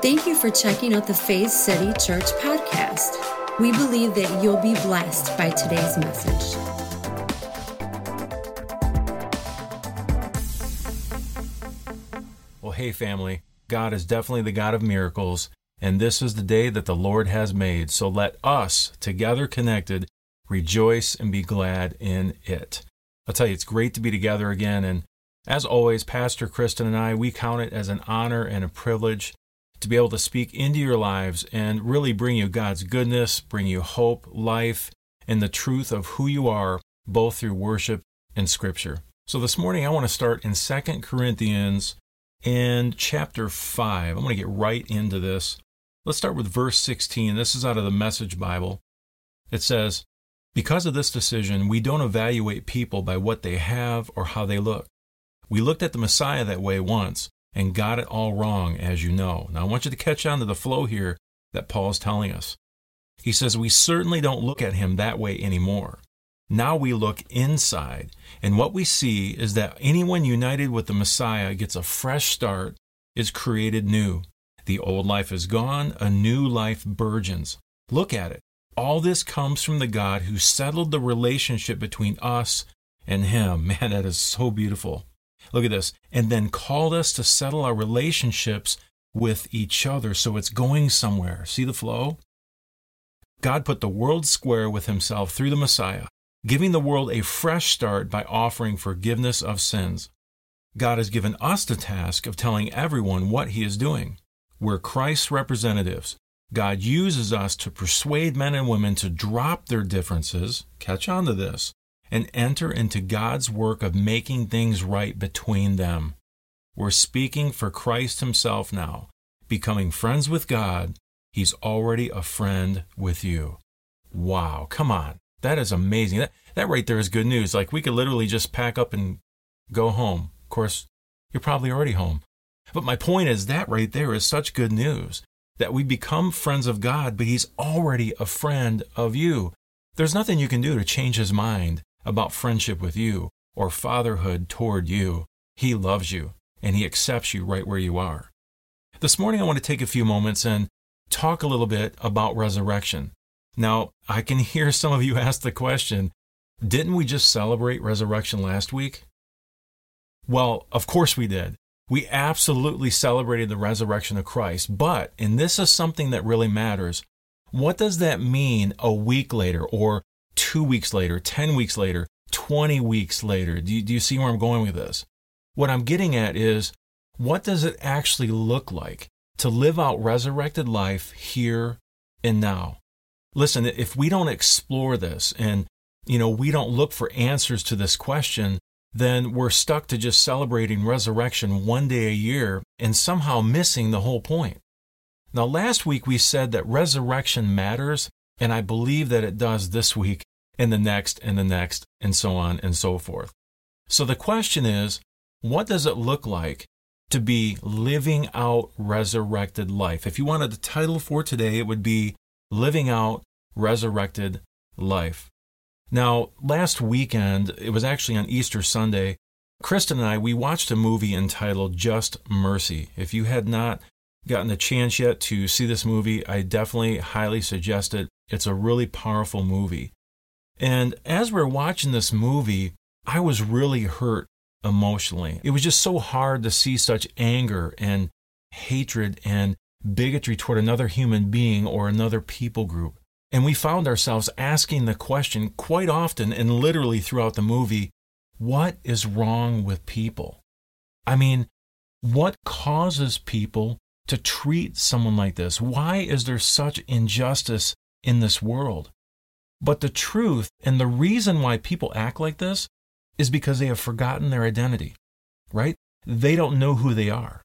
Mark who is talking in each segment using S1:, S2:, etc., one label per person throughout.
S1: Thank you for checking out the Faith City Church podcast. We believe that you'll be blessed by today's message.
S2: Well, hey, family, God is definitely the God of miracles, and this is the day that the Lord has made. So let us, together connected, rejoice and be glad in it. I'll tell you, it's great to be together again. And as always, Pastor Kristen and I, we count it as an honor and a privilege to be able to speak into your lives and really bring you God's goodness, bring you hope, life, and the truth of who you are, both through worship and scripture. So this morning I want to start in 2 Corinthians and chapter 5. I'm going to get right into this. Let's start with verse 16. This is out of the Message Bible. It says, Because of this decision, we don't evaluate people by what they have or how they look. We looked at the Messiah that way once, and got it all wrong, as you know. Now, I want you to catch on to the flow here that Paul's telling us. He says, We certainly don't look at him that way anymore. Now we look inside, and what we see is that anyone united with the Messiah gets a fresh start, is created new. The old life is gone, a new life burgeons. Look at it. All this comes from the God who settled the relationship between us and Him. Man, that is so beautiful. Look at this. And then called us to settle our relationships with each other so it's going somewhere. See the flow? God put the world square with himself through the Messiah, giving the world a fresh start by offering forgiveness of sins. God has given us the task of telling everyone what he is doing. We're Christ's representatives. God uses us to persuade men and women to drop their differences, catch on to this, and enter into God's work of making things right between them. We're speaking for Christ Himself now. Becoming friends with God, He's already a friend with you. Wow, come on. That is amazing. That, that right there is good news. Like we could literally just pack up and go home. Of course, you're probably already home. But my point is that right there is such good news that we become friends of God, but He's already a friend of you. There's nothing you can do to change His mind about friendship with you or fatherhood toward you. He loves you and He accepts you right where you are. This morning, I want to take a few moments and talk a little bit about resurrection. Now, I can hear some of you ask the question didn't we just celebrate resurrection last week? Well, of course we did. We absolutely celebrated the resurrection of Christ. But, and this is something that really matters, what does that mean a week later or two weeks later, 10 weeks later, 20 weeks later. Do you, do you see where I'm going with this? What I'm getting at is what does it actually look like to live out resurrected life here and now? Listen, if we don't explore this and you know, we don't look for answers to this question, then we're stuck to just celebrating resurrection one day a year and somehow missing the whole point. Now, last week we said that resurrection matters, and I believe that it does this week and the next and the next and so on and so forth. So the question is, what does it look like to be living out resurrected life? If you wanted the title for today, it would be Living Out Resurrected Life. Now, last weekend, it was actually on Easter Sunday, Kristen and I, we watched a movie entitled Just Mercy. If you had not gotten a chance yet to see this movie, I definitely highly suggest it. It's a really powerful movie. And as we're watching this movie, I was really hurt emotionally. It was just so hard to see such anger and hatred and bigotry toward another human being or another people group. And we found ourselves asking the question quite often and literally throughout the movie what is wrong with people? I mean, what causes people to treat someone like this? Why is there such injustice in this world? But the truth and the reason why people act like this is because they have forgotten their identity, right? They don't know who they are.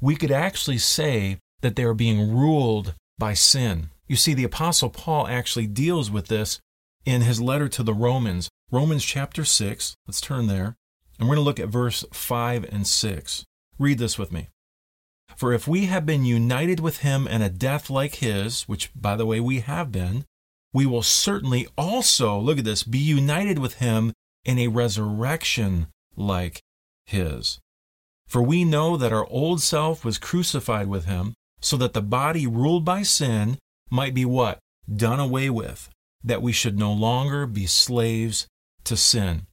S2: We could actually say that they are being ruled by sin. You see, the Apostle Paul actually deals with this in his letter to the Romans, Romans chapter 6. Let's turn there. And we're going to look at verse 5 and 6. Read this with me. For if we have been united with him in a death like his, which, by the way, we have been, we will certainly also, look at this, be united with him in a resurrection like his. For we know that our old self was crucified with him so that the body ruled by sin might be what? Done away with, that we should no longer be slaves to sin.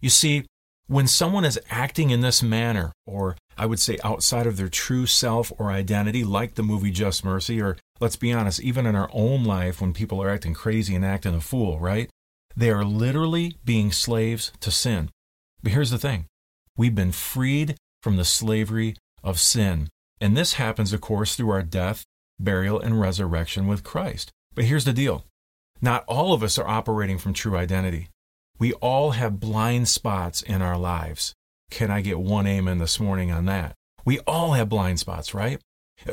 S2: You see, when someone is acting in this manner, or I would say outside of their true self or identity, like the movie Just Mercy, or let's be honest, even in our own life when people are acting crazy and acting a fool, right? They are literally being slaves to sin. But here's the thing we've been freed from the slavery of sin. And this happens, of course, through our death, burial, and resurrection with Christ. But here's the deal not all of us are operating from true identity. We all have blind spots in our lives. Can I get one amen this morning on that? We all have blind spots, right?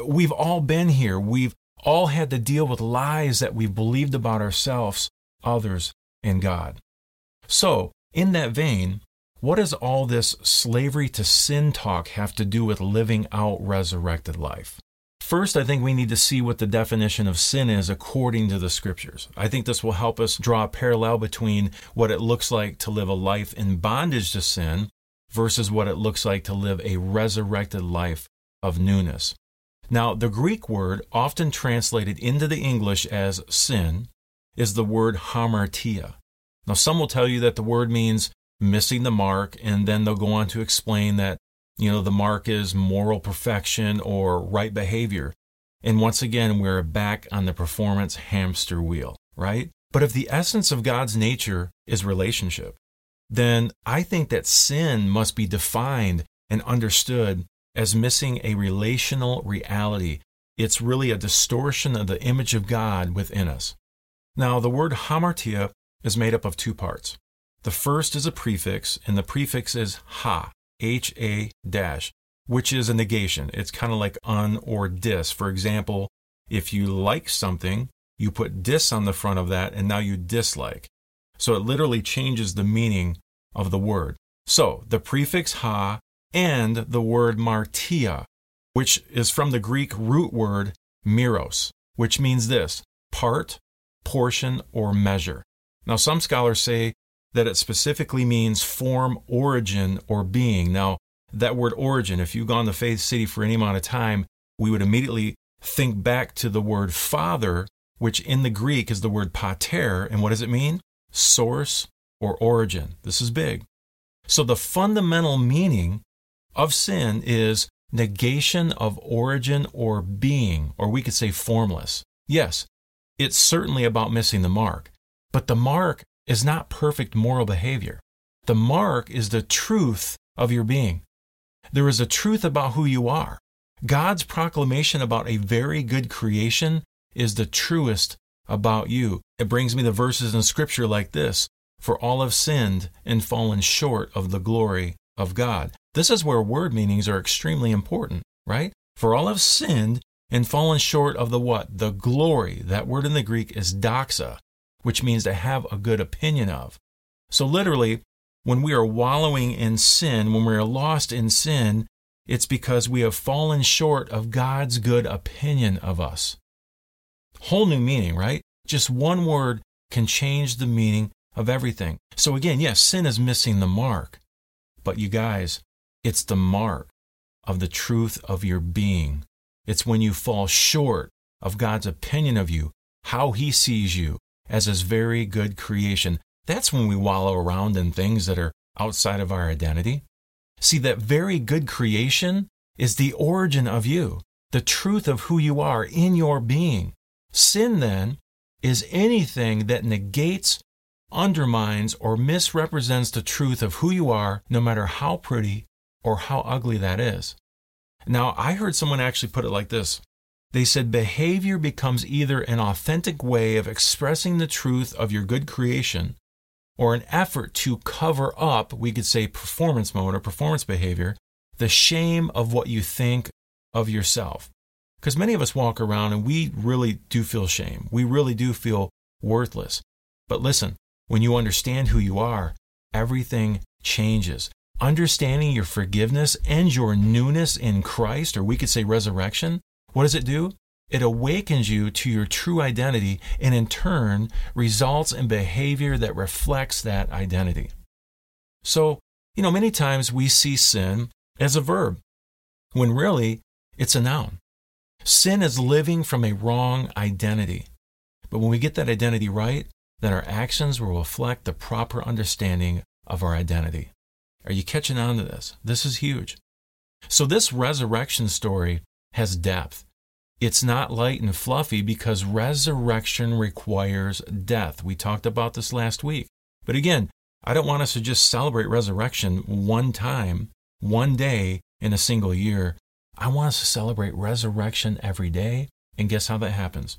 S2: We've all been here. We've all had to deal with lies that we've believed about ourselves, others, and God. So, in that vein, what does all this slavery to sin talk have to do with living out resurrected life? First, I think we need to see what the definition of sin is according to the scriptures. I think this will help us draw a parallel between what it looks like to live a life in bondage to sin versus what it looks like to live a resurrected life of newness. Now, the Greek word, often translated into the English as sin, is the word hamartia. Now, some will tell you that the word means missing the mark, and then they'll go on to explain that you know, the mark is moral perfection or right behavior. And once again, we're back on the performance hamster wheel, right? But if the essence of God's nature is relationship, then I think that sin must be defined and understood as missing a relational reality. It's really a distortion of the image of God within us. Now, the word hamartia is made up of two parts. The first is a prefix, and the prefix is ha, H A dash, which is a negation. It's kind of like un or dis. For example, if you like something, you put dis on the front of that and now you dislike. So it literally changes the meaning of the word. So the prefix ha and the word martia, which is from the Greek root word meros, which means this part, portion, or measure. Now, some scholars say that it specifically means form, origin, or being. Now, that word origin, if you've gone to Faith City for any amount of time, we would immediately think back to the word father, which in the Greek is the word pater. And what does it mean? Source or origin. This is big. So the fundamental meaning of sin is negation of origin or being, or we could say formless. Yes, it's certainly about missing the mark, but the mark is not perfect moral behavior. The mark is the truth of your being. There is a truth about who you are. God's proclamation about a very good creation is the truest about you. It brings me the verses in Scripture like this For all have sinned and fallen short of the glory of God. This is where word meanings are extremely important, right? For all have sinned and fallen short of the what? The glory. That word in the Greek is doxa which means to have a good opinion of. So, literally, when we are wallowing in sin, when we are lost in sin, it's because we have fallen short of God's good opinion of us. Whole new meaning, right? Just one word can change the meaning of everything. So, again, yes, sin is missing the mark. But you guys, it's the mark of the truth of your being. It's when you fall short of God's opinion of you, how He sees you, as his very good creation. That's when we wallow around in things that are outside of our identity. See, that very good creation is the origin of you, the truth of who you are in your being. Sin, then, is anything that negates, undermines, or misrepresents the truth of who you are, no matter how pretty or how ugly that is. Now, I heard someone actually put it like this they said behavior becomes either an authentic way of expressing the truth of your good creation or an effort to cover up, we could say performance mode or performance behavior, the shame of what you think of yourself. Because many of us walk around and we really do feel shame. We really do feel worthless. But listen, when you understand who you are, everything changes. Understanding your forgiveness and your newness in Christ, or we could say resurrection, what does it do? It awakens you to your true identity and in turn results in behavior that reflects that identity. So, you know, many times we see sin as a verb when really it's a noun. Sin is living from a wrong identity. But when we get that identity right, then our actions will reflect the proper understanding of our identity. Are you catching on to this? This is huge. So, this resurrection story has depth. It's not light and fluffy because resurrection requires death. We talked about this last week. But again, I don't want us to just celebrate resurrection one time, one day in a single year. I want us to celebrate resurrection every day. And guess how that happens?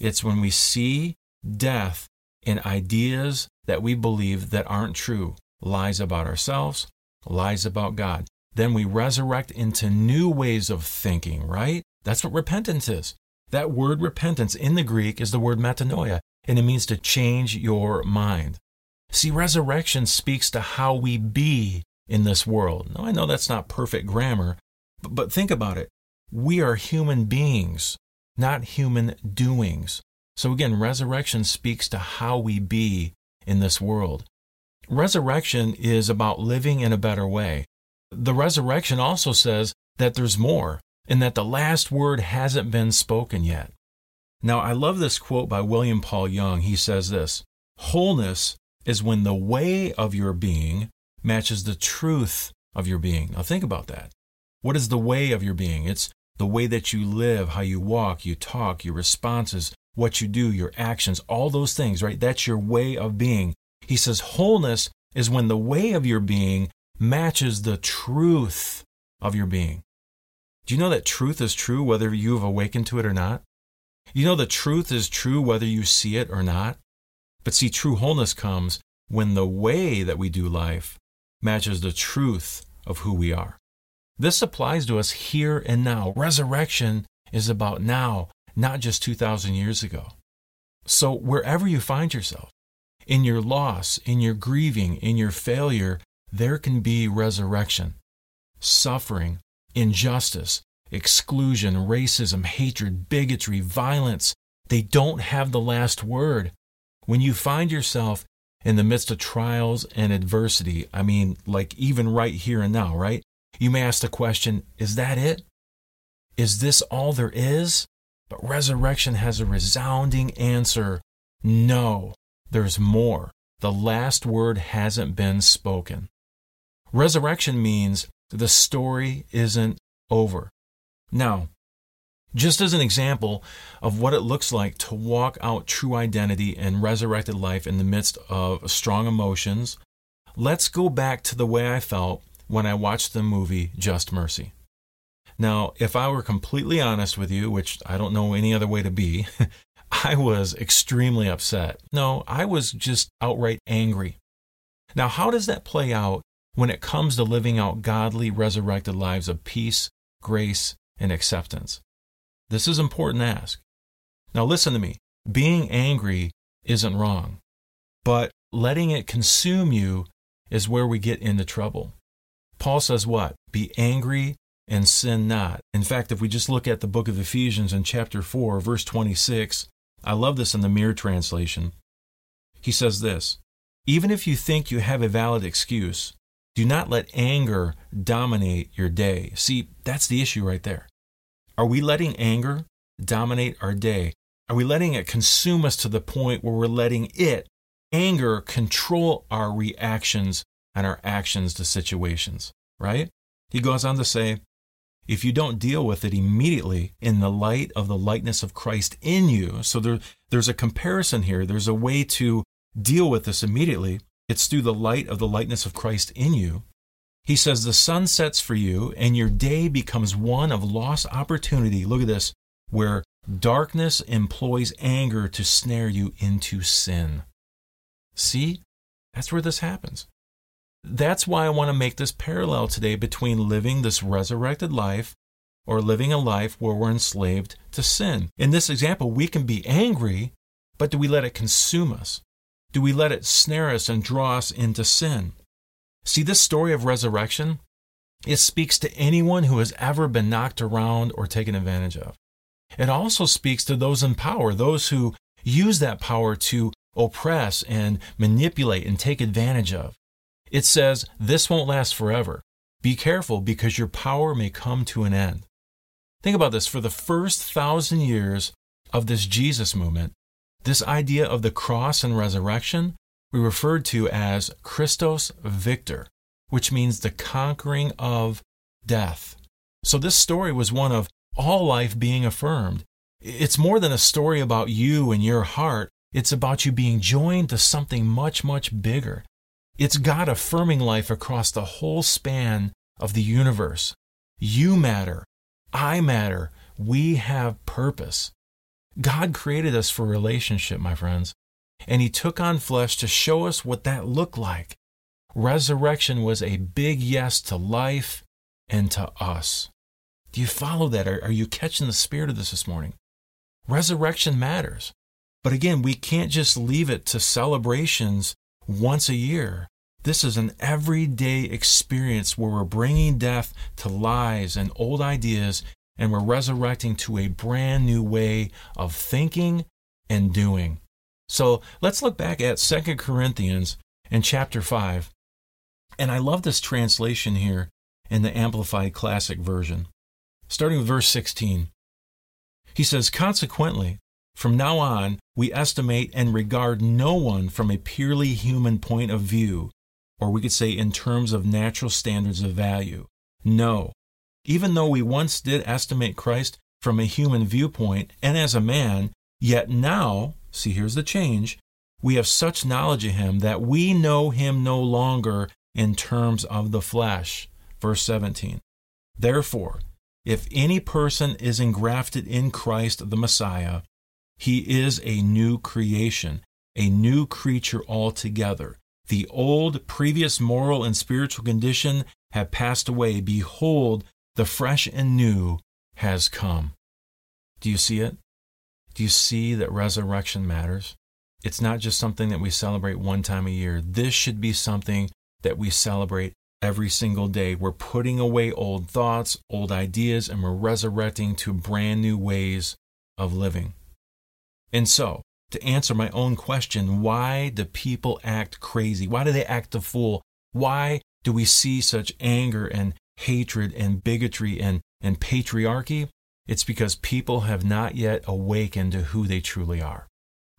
S2: It's when we see death in ideas that we believe that aren't true, lies about ourselves, lies about God. Then we resurrect into new ways of thinking, right? That's what repentance is. That word repentance in the Greek is the word metanoia, and it means to change your mind. See, resurrection speaks to how we be in this world. Now, I know that's not perfect grammar, but, but think about it. We are human beings, not human doings. So again, resurrection speaks to how we be in this world. Resurrection is about living in a better way. The resurrection also says that there's more and that the last word hasn't been spoken yet. Now, I love this quote by William Paul Young. He says this Wholeness is when the way of your being matches the truth of your being. Now, think about that. What is the way of your being? It's the way that you live, how you walk, you talk, your responses, what you do, your actions, all those things, right? That's your way of being. He says wholeness is when the way of your being matches the truth of your being. Do you know that truth is true whether you have awakened to it or not? You know the truth is true whether you see it or not? But see, true wholeness comes when the way that we do life matches the truth of who we are. This applies to us here and now. Resurrection is about now, not just 2,000 years ago. So, wherever you find yourself, in your loss, in your grieving, in your failure, there can be resurrection. Suffering, injustice, exclusion, racism, hatred, bigotry, violence, they don't have the last word. When you find yourself in the midst of trials and adversity, I mean, like even right here and now, right? You may ask the question, is that it? Is this all there is? But resurrection has a resounding answer no, there's more. The last word hasn't been spoken. Resurrection means the story isn't over. Now, just as an example of what it looks like to walk out true identity and resurrected life in the midst of strong emotions, let's go back to the way I felt when I watched the movie Just Mercy. Now, if I were completely honest with you, which I don't know any other way to be, I was extremely upset. No, I was just outright angry. Now, how does that play out when it comes to living out godly, resurrected lives of peace, grace, and acceptance? This is important to ask. Now, listen to me. Being angry isn't wrong, but letting it consume you is where we get into trouble. Paul says what? Be angry and sin not. In fact, if we just look at the book of Ephesians in chapter 4, verse 26, I love this in the Mirror translation. He says this Even if you think you have a valid excuse, do not let anger dominate your day. See, that's the issue right there. Are we letting anger dominate our day? Are we letting it consume us to the point where we're letting it, anger, control our reactions and our actions to situations? Right? He goes on to say, if you don't deal with it immediately in the light of the likeness of Christ in you, so there, there's a comparison here. There's a way to deal with this immediately. It's through the light of the likeness of Christ in you. He says, The sun sets for you, and your day becomes one of lost opportunity. Look at this, where darkness employs anger to snare you into sin. See, that's where this happens. That's why I want to make this parallel today between living this resurrected life or living a life where we're enslaved to sin. In this example, we can be angry, but do we let it consume us? Do we let it snare us and draw us into sin? See, this story of resurrection, it speaks to anyone who has ever been knocked around or taken advantage of. It also speaks to those in power, those who use that power to oppress and manipulate and take advantage of. It says, This won't last forever. Be careful because your power may come to an end. Think about this for the first thousand years of this Jesus movement, this idea of the cross and resurrection we referred to as Christus Victor, which means the conquering of death. So this story was one of all life being affirmed. It's more than a story about you and your heart. It's about you being joined to something much, much bigger. It's God affirming life across the whole span of the universe. You matter. I matter. We have purpose. God created us for relationship, my friends, and He took on flesh to show us what that looked like. Resurrection was a big yes to life and to us. Do you follow that? Are, are you catching the spirit of this this morning? Resurrection matters. But again, we can't just leave it to celebrations once a year. This is an everyday experience where we're bringing death to lies and old ideas and we're resurrecting to a brand new way of thinking and doing. So let's look back at Second Corinthians in chapter 5. And I love this translation here in the Amplified Classic Version. Starting with verse 16. He says, Consequently, from now on, we estimate and regard no one from a purely human point of view, or we could say in terms of natural standards of value. No, even though we once did estimate Christ from a human viewpoint and as a man, yet now, see, here's the change, we have such knowledge of him that we know him no longer in terms of the flesh. Verse 17. Therefore, if any person is engrafted in Christ the Messiah, he is a new creation, a new creature altogether. The old, previous moral and spiritual condition have passed away. Behold, the fresh and new has come. Do you see it? Do you see that resurrection matters? It's not just something that we celebrate one time a year. This should be something that we celebrate every single day. We're putting away old thoughts, old ideas, and we're resurrecting to brand new ways of living. And so, to answer my own question, why do people act crazy? Why do they act a fool? Why do we see such anger and hatred and bigotry and, and patriarchy, it's because people have not yet awakened to who they truly are.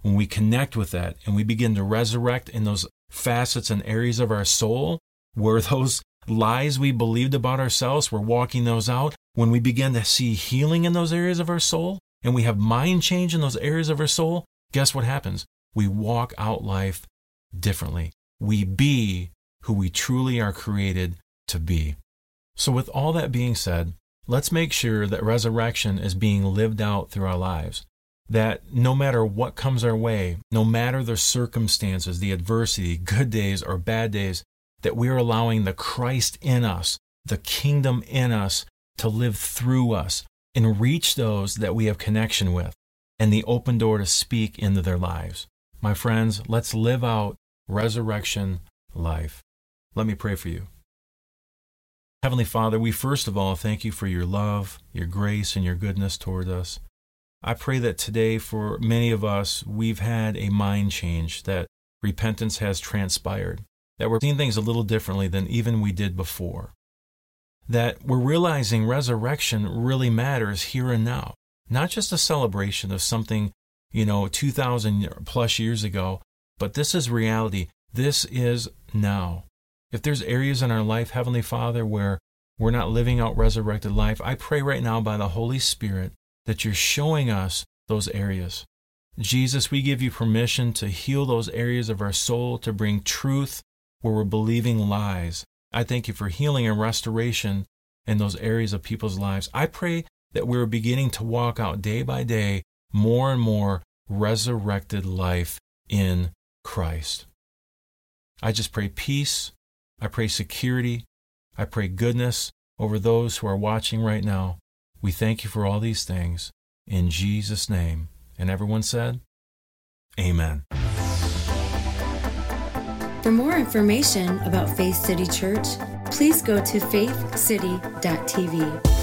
S2: When we connect with that and we begin to resurrect in those facets and areas of our soul where those lies we believed about ourselves, we're walking those out. When we begin to see healing in those areas of our soul and we have mind change in those areas of our soul, guess what happens? We walk out life differently. We be who we truly are created to be. So, with all that being said, let's make sure that resurrection is being lived out through our lives. That no matter what comes our way, no matter the circumstances, the adversity, good days or bad days, that we are allowing the Christ in us, the kingdom in us, to live through us and reach those that we have connection with and the open door to speak into their lives. My friends, let's live out resurrection life. Let me pray for you. Heavenly Father, we first of all thank you for your love, your grace, and your goodness toward us. I pray that today, for many of us, we've had a mind change, that repentance has transpired, that we're seeing things a little differently than even we did before, that we're realizing resurrection really matters here and now, not just a celebration of something, you know, 2,000 plus years ago, but this is reality. This is now. If there's areas in our life, Heavenly Father, where we're not living out resurrected life, I pray right now by the Holy Spirit that you're showing us those areas. Jesus, we give you permission to heal those areas of our soul, to bring truth where we're believing lies. I thank you for healing and restoration in those areas of people's lives. I pray that we're beginning to walk out day by day more and more resurrected life in Christ. I just pray peace I pray security. I pray goodness over those who are watching right now. We thank you for all these things. In Jesus' name. And everyone said, Amen.
S1: For more information about Faith City Church, please go to faithcity.tv.